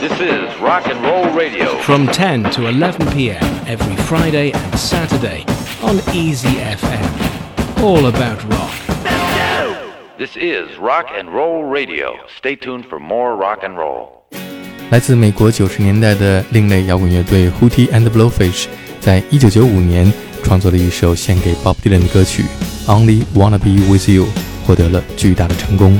This is Rock and Roll Radio. From 10 to 11 p.m. every Friday and Saturday on Easy FM. All about rock. This is Rock and Roll Radio. Stay tuned for more rock and roll. 来自美国九十年代的另类摇滚乐队 Hootie and the Blowfish，在一九九五年创作了一首献给 Bob Dylan 的歌曲《Only Wanna Be With You》，获得了巨大的成功。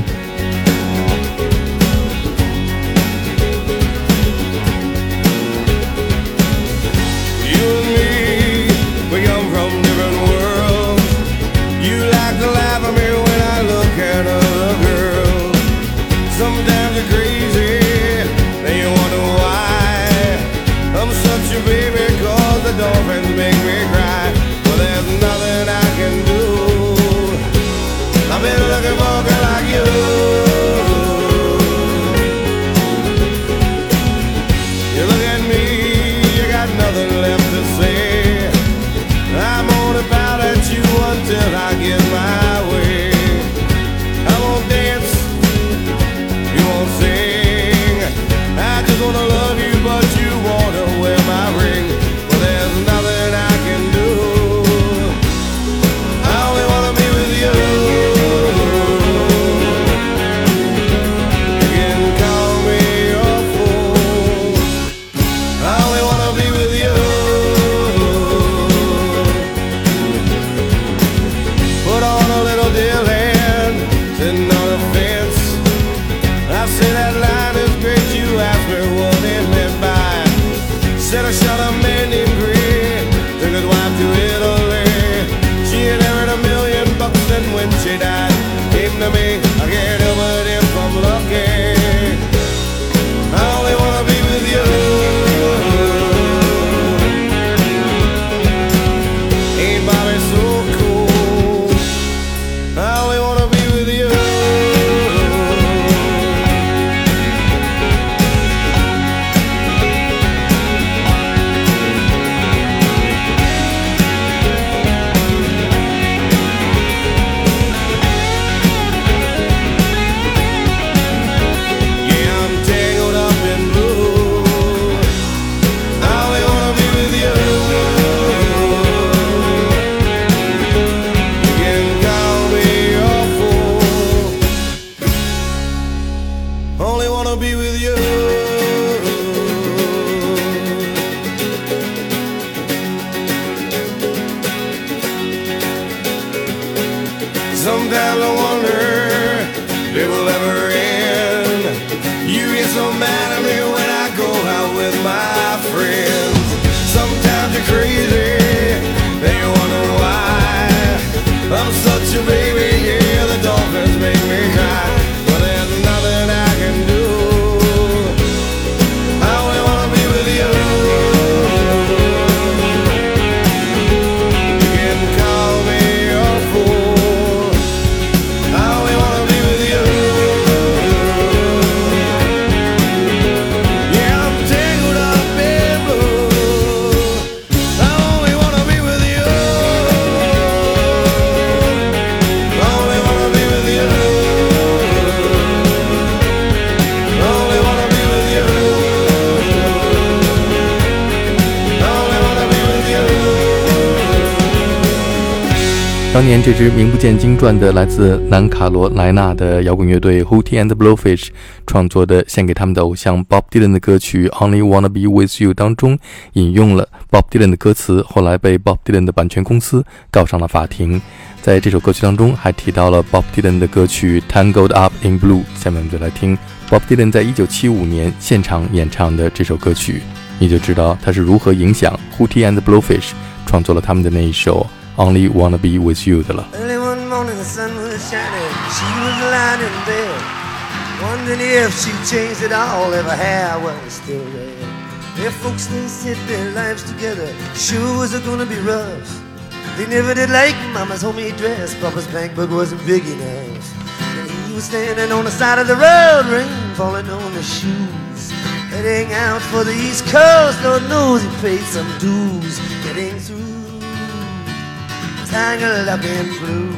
当年这支名不见经传的来自南卡罗来纳的摇滚乐队 Hootie and Blowfish 创作的献给他们的偶像 Bob Dylan 的歌曲 Only Wanna Be With You 当中引用了 Bob Dylan 的歌词，后来被 Bob Dylan 的版权公司告上了法庭。在这首歌曲当中还提到了 Bob Dylan 的歌曲 Tangled Up in Blue。下面我们就来听 Bob Dylan 在一九七五年现场演唱的这首歌曲，你就知道他是如何影响 Hootie and Blowfish 创作了他们的那一首。Only wanna be with you 的了。Early one morning the sun was shining, she was lying in bed, wondering if she changed it all, if her hair was still red. If folks they said their lives together sure was gonna be rough. They never did like Mama's homemade dress, Papa's bank book wasn't big enough. And he was standing on the side of the road, rain falling on his shoes. Heading out for the East Coast, Lord knows he paid some dues. Getting through tangled up in blue.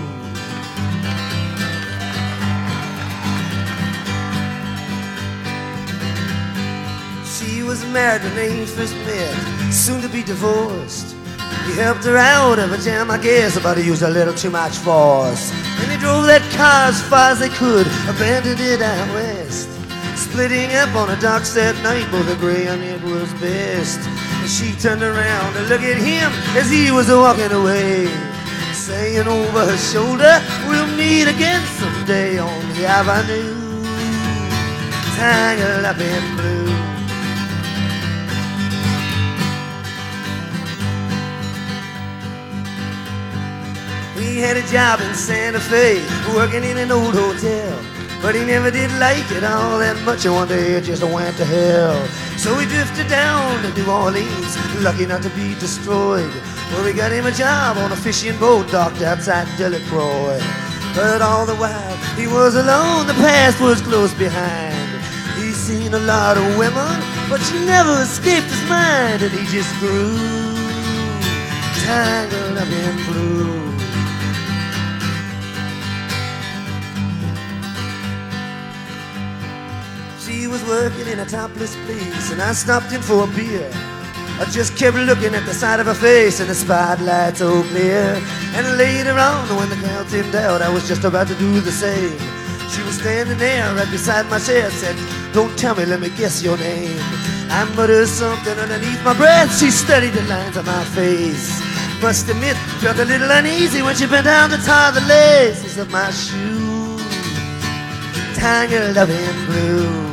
She was married when they first met, soon to be divorced. He helped her out of a jam, I guess, but he used a little too much force. And he drove that car as far as they could, abandoned it out west. Splitting up on the docks that night, both agree on it was best. And she turned around to look at him as he was walking away, saying over her shoulder, We'll meet again someday on the avenue, tangled up in blue. He had a job in Santa Fe, working in an old hotel. But he never did like it all that much, and one day just went to hell. So he drifted down to New Orleans, lucky not to be destroyed. Well, we got him a job on a fishing boat docked outside Delacroix. But all the while he was alone, the past was close behind. He's seen a lot of women, but she never escaped his mind, and he just grew tangled up in blue. Was working in a topless place, and I stopped in for a beer. I just kept looking at the side of her face, and the spotlight's so clear. And later on, when the crowd thinned out, I was just about to do the same. She was standing there right beside my chair, said, Don't tell me, let me guess your name. I muttered something underneath my breath. She studied the lines on my face. Must admit, felt a little uneasy when she bent down to tie the laces of my shoes, tangled up in blue.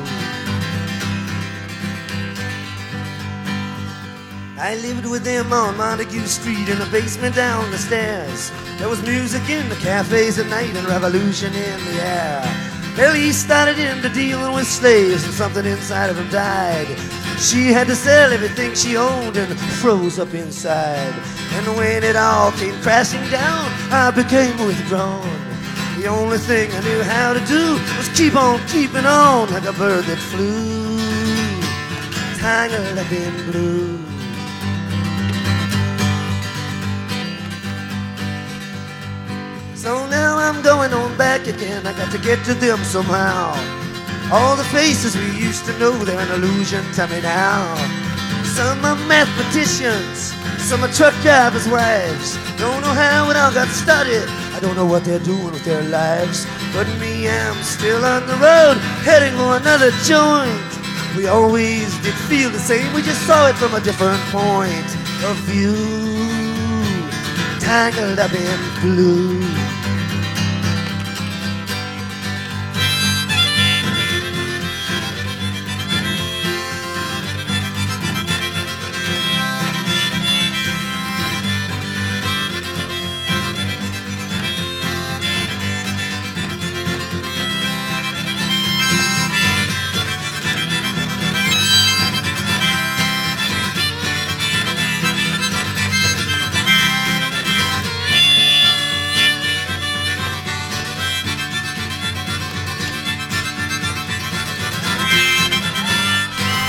I lived with them on Montague Street in the basement down the stairs. There was music in the cafes at night and revolution in the air. Well, he started into dealing with slaves and something inside of him died. She had to sell everything she owned and froze up inside. And when it all came crashing down, I became withdrawn. The only thing I knew how to do was keep on keeping on like a bird that flew, tangled up in blue. Now I'm going on back again. I got to get to them somehow. All the faces we used to know, they're an illusion to me now. Some are mathematicians, some are truck drivers' wives. Don't know how it all got started. I don't know what they're doing with their lives. But me, I'm still on the road, heading for another joint. We always did feel the same, we just saw it from a different point of view. Tangled up in blue.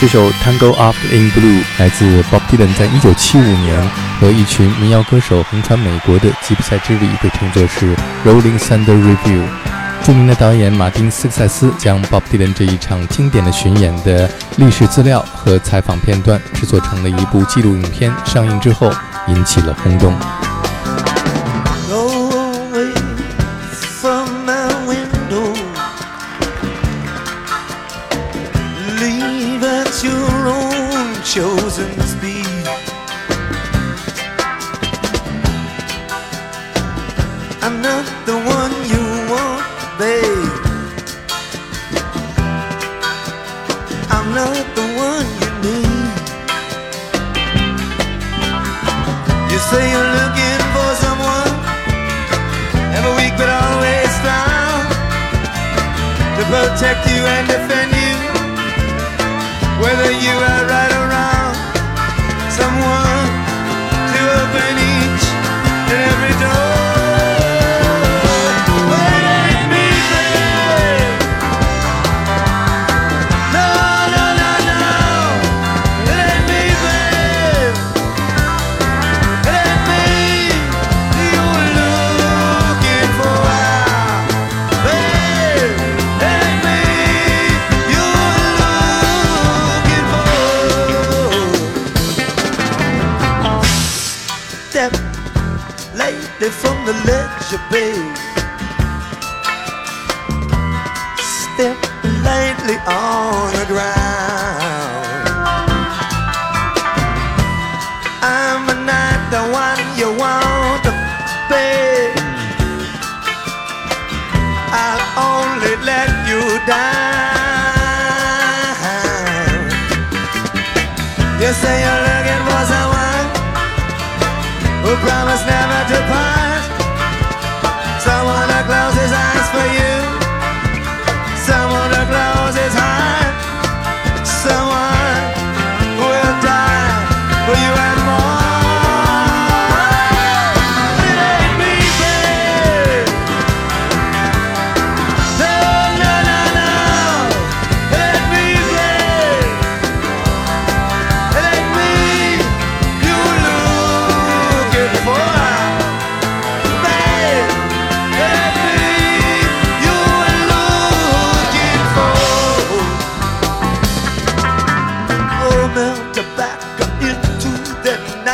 首《Tango Up in Blue》来自 Bob Dylan 在1975年和一群民谣歌手横穿美国的吉普赛之旅，被称作是 Rolling Thunder Review。著名的导演马丁·斯克塞斯将 Bob Dylan 这一场经典的巡演的历史资料和采访片段制作成了一部纪录影片，上映之后引起了轰动。Lightly on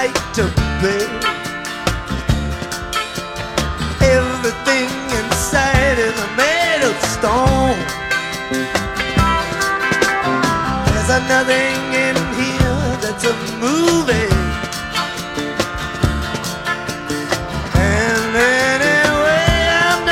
night of bed. Everything inside is made of stone. There's nothing in here that's a movie. And anyway, I'm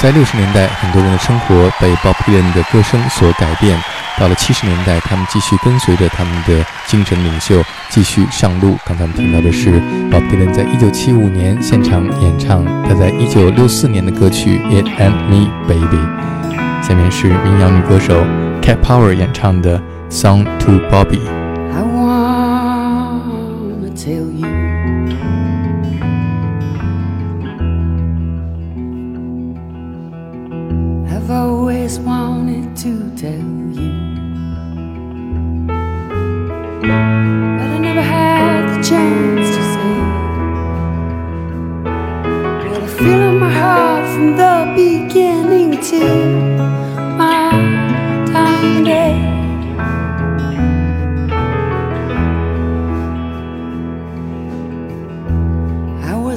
在六十年代，很多人的生活被 Bob Dylan 的歌声所改变。到了七十年代，他们继续跟随着他们的精神领袖继续上路。刚才我们听到的是 Bob Dylan 在一九七五年现场演唱他在一九六四年的歌曲《It and Me Baby》。下面是民谣女歌手 Cat Power 演唱的《Song to Bobby》。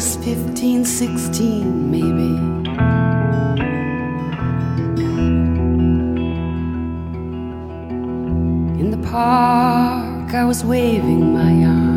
Was 15, 16, maybe. In the park, I was waving my arms.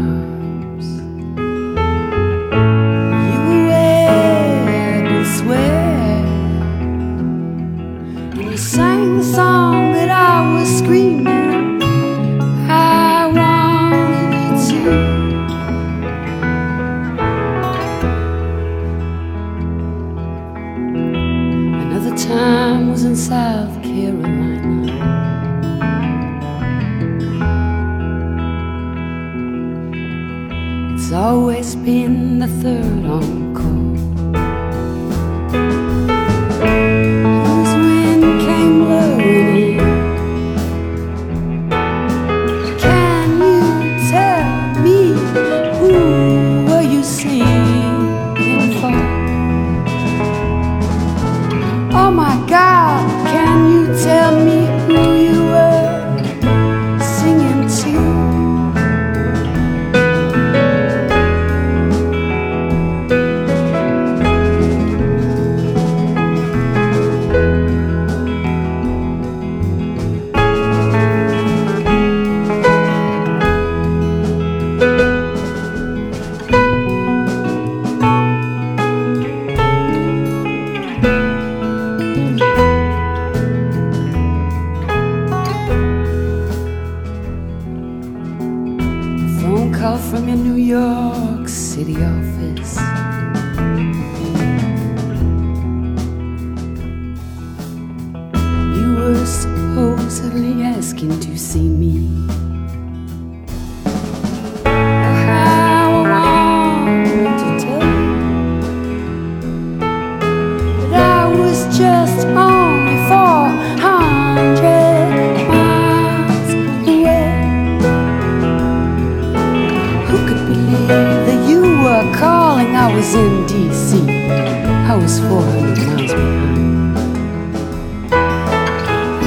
I was 400 miles behind.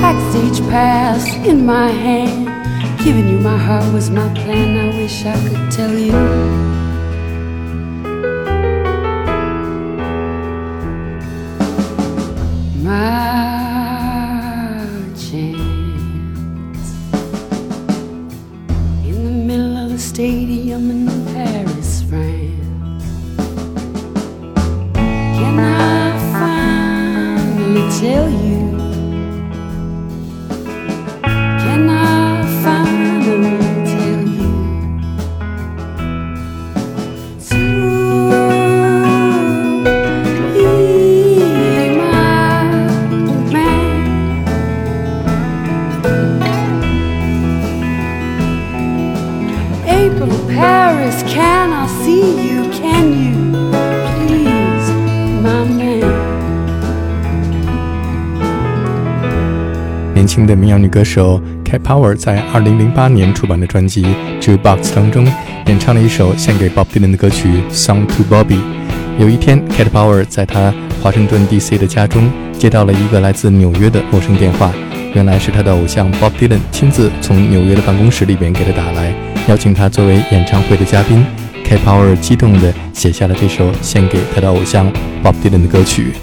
Backstage pass in my hand. Giving you my heart was my plan. I wish I could tell you. My 女歌手 Cat Power 在2008年出版的专辑《Jukebox》当中演唱了一首献给 Bob Dylan 的歌曲《Song to Bobby》。有一天，Cat Power 在他华盛顿 DC 的家中接到了一个来自纽约的陌生电话，原来是他的偶像 Bob Dylan 亲自从纽约的办公室里边给他打来，邀请他作为演唱会的嘉宾。Cat Power 激动地写下了这首献给他的偶像 Bob Dylan 的歌曲。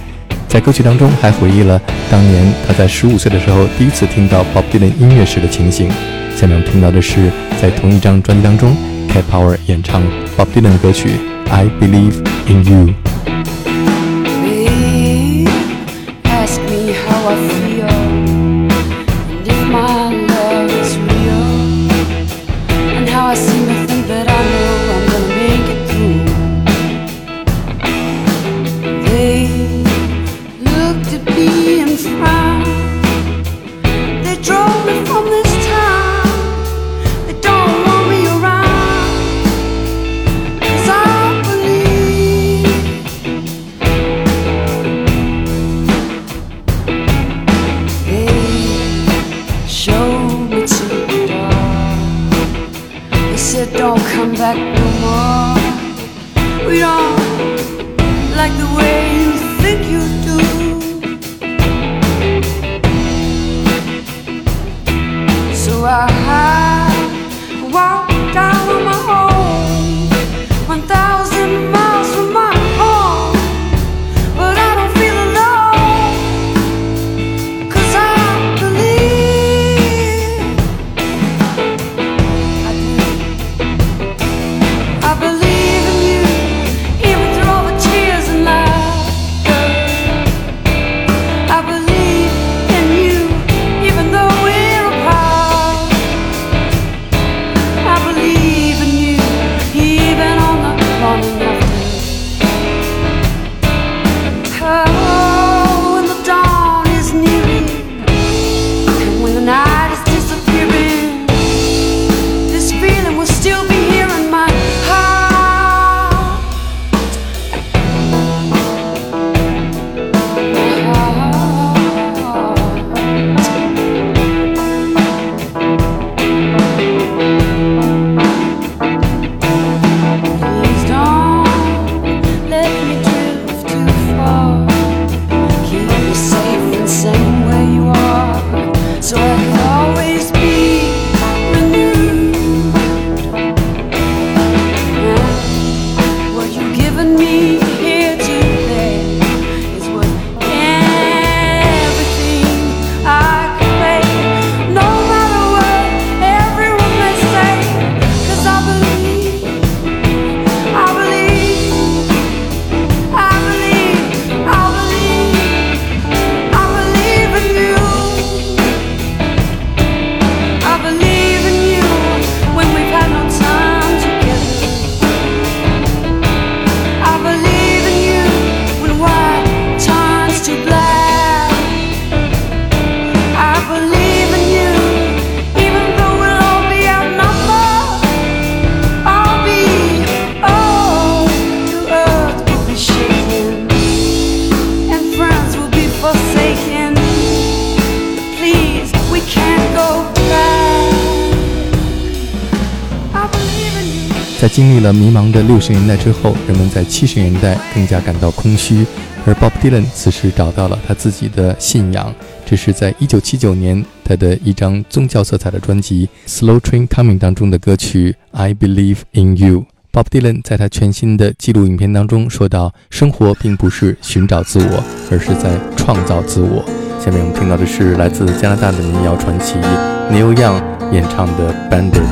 在歌曲当中还回忆了当年他在十五岁的时候第一次听到 Bob Dylan 音乐时的情形。下面我们听到的是在同一张专辑当中，Cat Power 演唱 Bob Dylan 的歌曲《I Believe in You》。back. 在经历了迷茫的六十年代之后，人们在七十年代更加感到空虚，而 Bob Dylan 此时找到了他自己的信仰。这是在一九七九年他的一张宗教色彩的专辑《Slow Train Coming》当中的歌曲《I Believe in You》。Bob Dylan 在他全新的记录影片当中说到：“生活并不是寻找自我，而是在创造自我。”下面我们听到的是来自加拿大的民谣传奇 Neil Young 演唱的《Bandit》。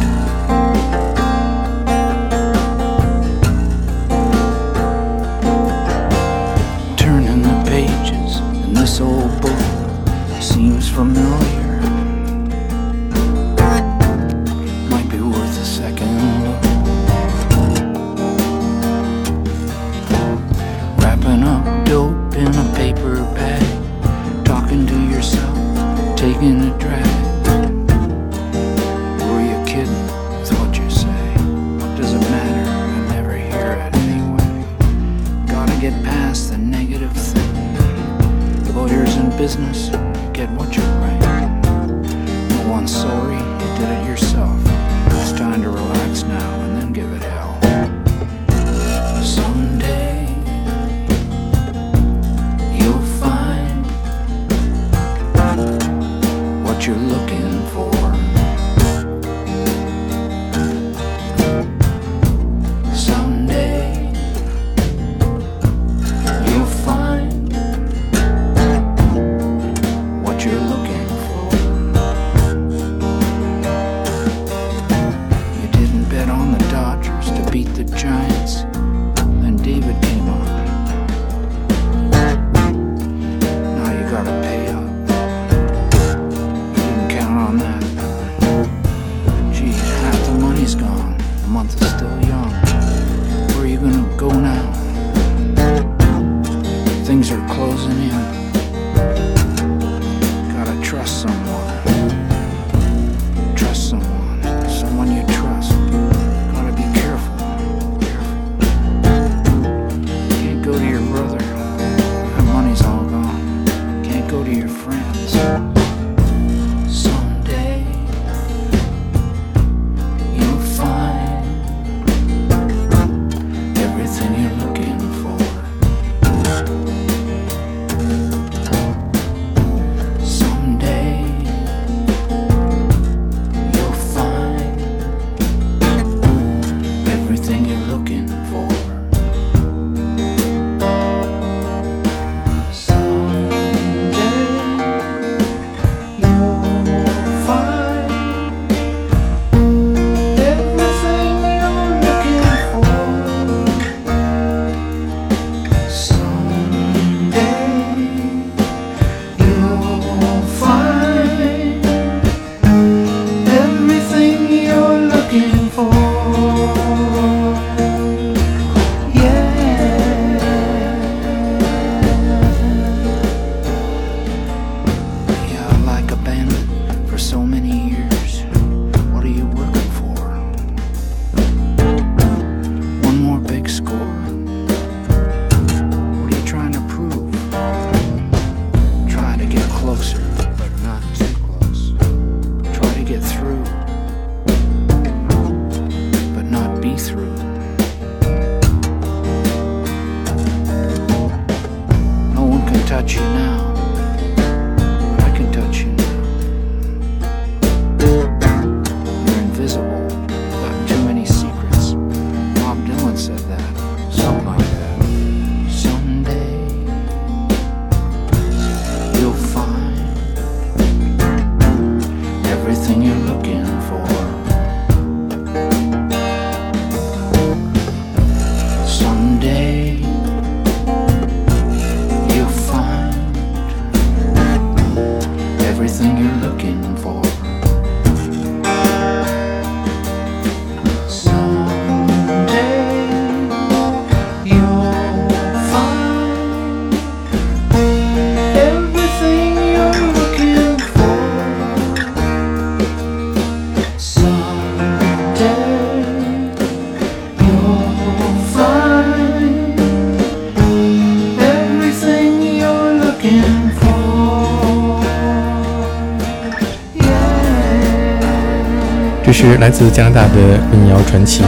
来自加拿大的民谣传奇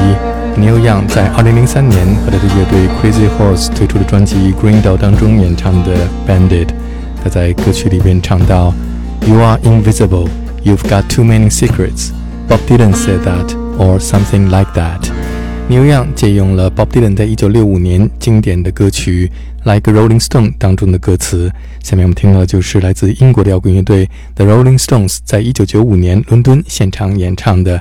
Neil Young 在2003年和他的乐队 Crazy Horse 推出的专辑《Green Dot》当中演唱的《Bandit》。他在歌曲里边唱到：“You are invisible, you've got too many secrets.” Bob Dylan said that, or something like that. Neil Young 借用了 Bob Dylan 在1965年经典的歌曲《Like Rolling Stone》当中的歌词。下面我们听到的就是来自英国的摇滚乐队 The Rolling Stones 在1995年伦敦现场演唱的《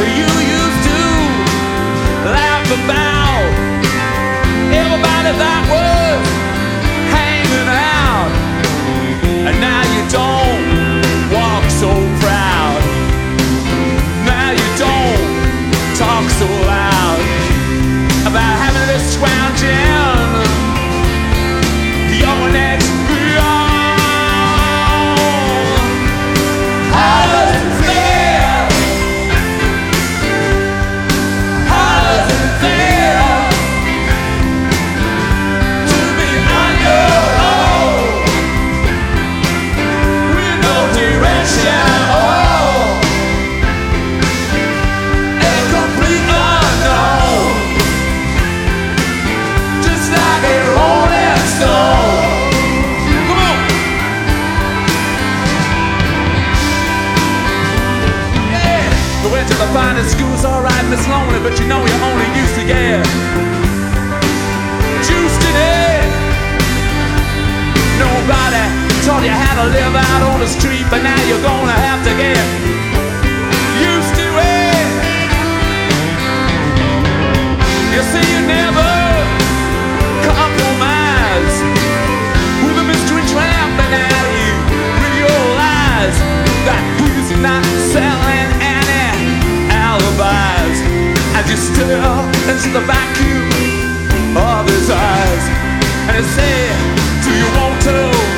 You used to laugh about everybody that stare into the vacuum of his eyes. And say, Do you want to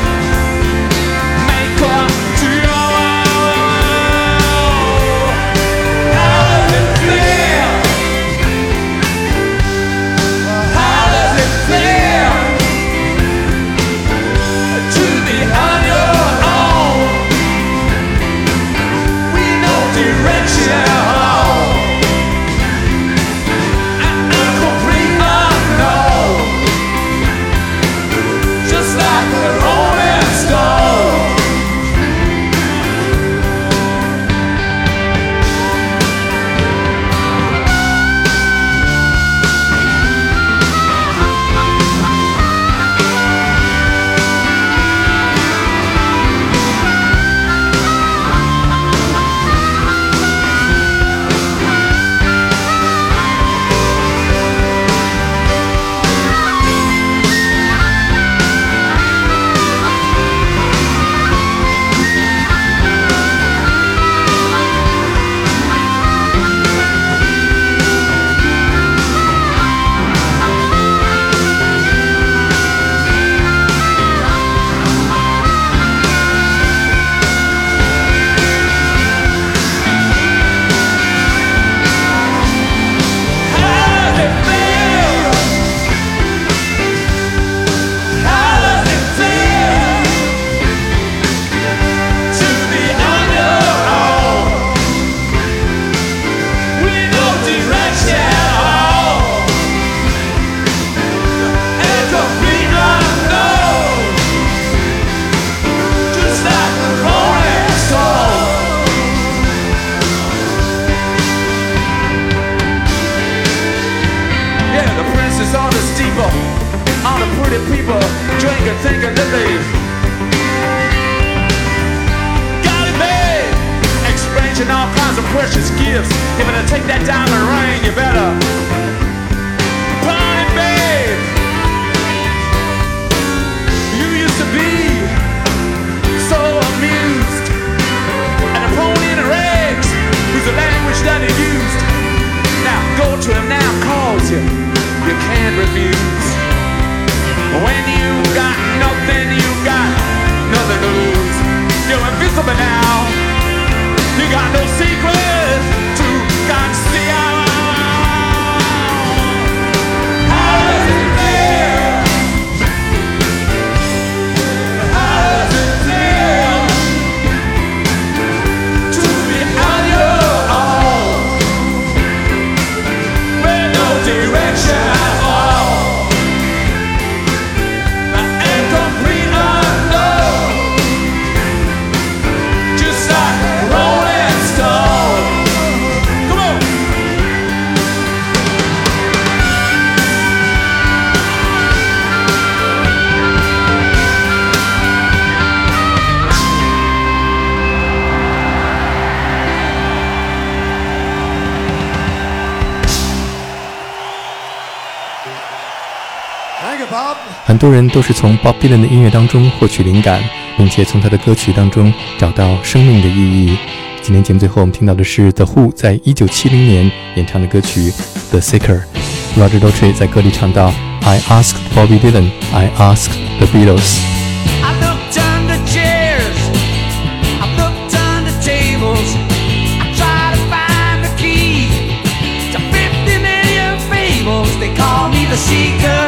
很多人都是从 Bob Dylan 的音乐当中获取灵感，并且从他的歌曲当中找到生命的意义。今天节目最后，我们听到的是 The Who 在一九七零年演唱的歌曲《The Seeker》。Roger d o t r e 在歌里唱到：“I asked bobb Dylan, I asked the Beatles。” The seeker.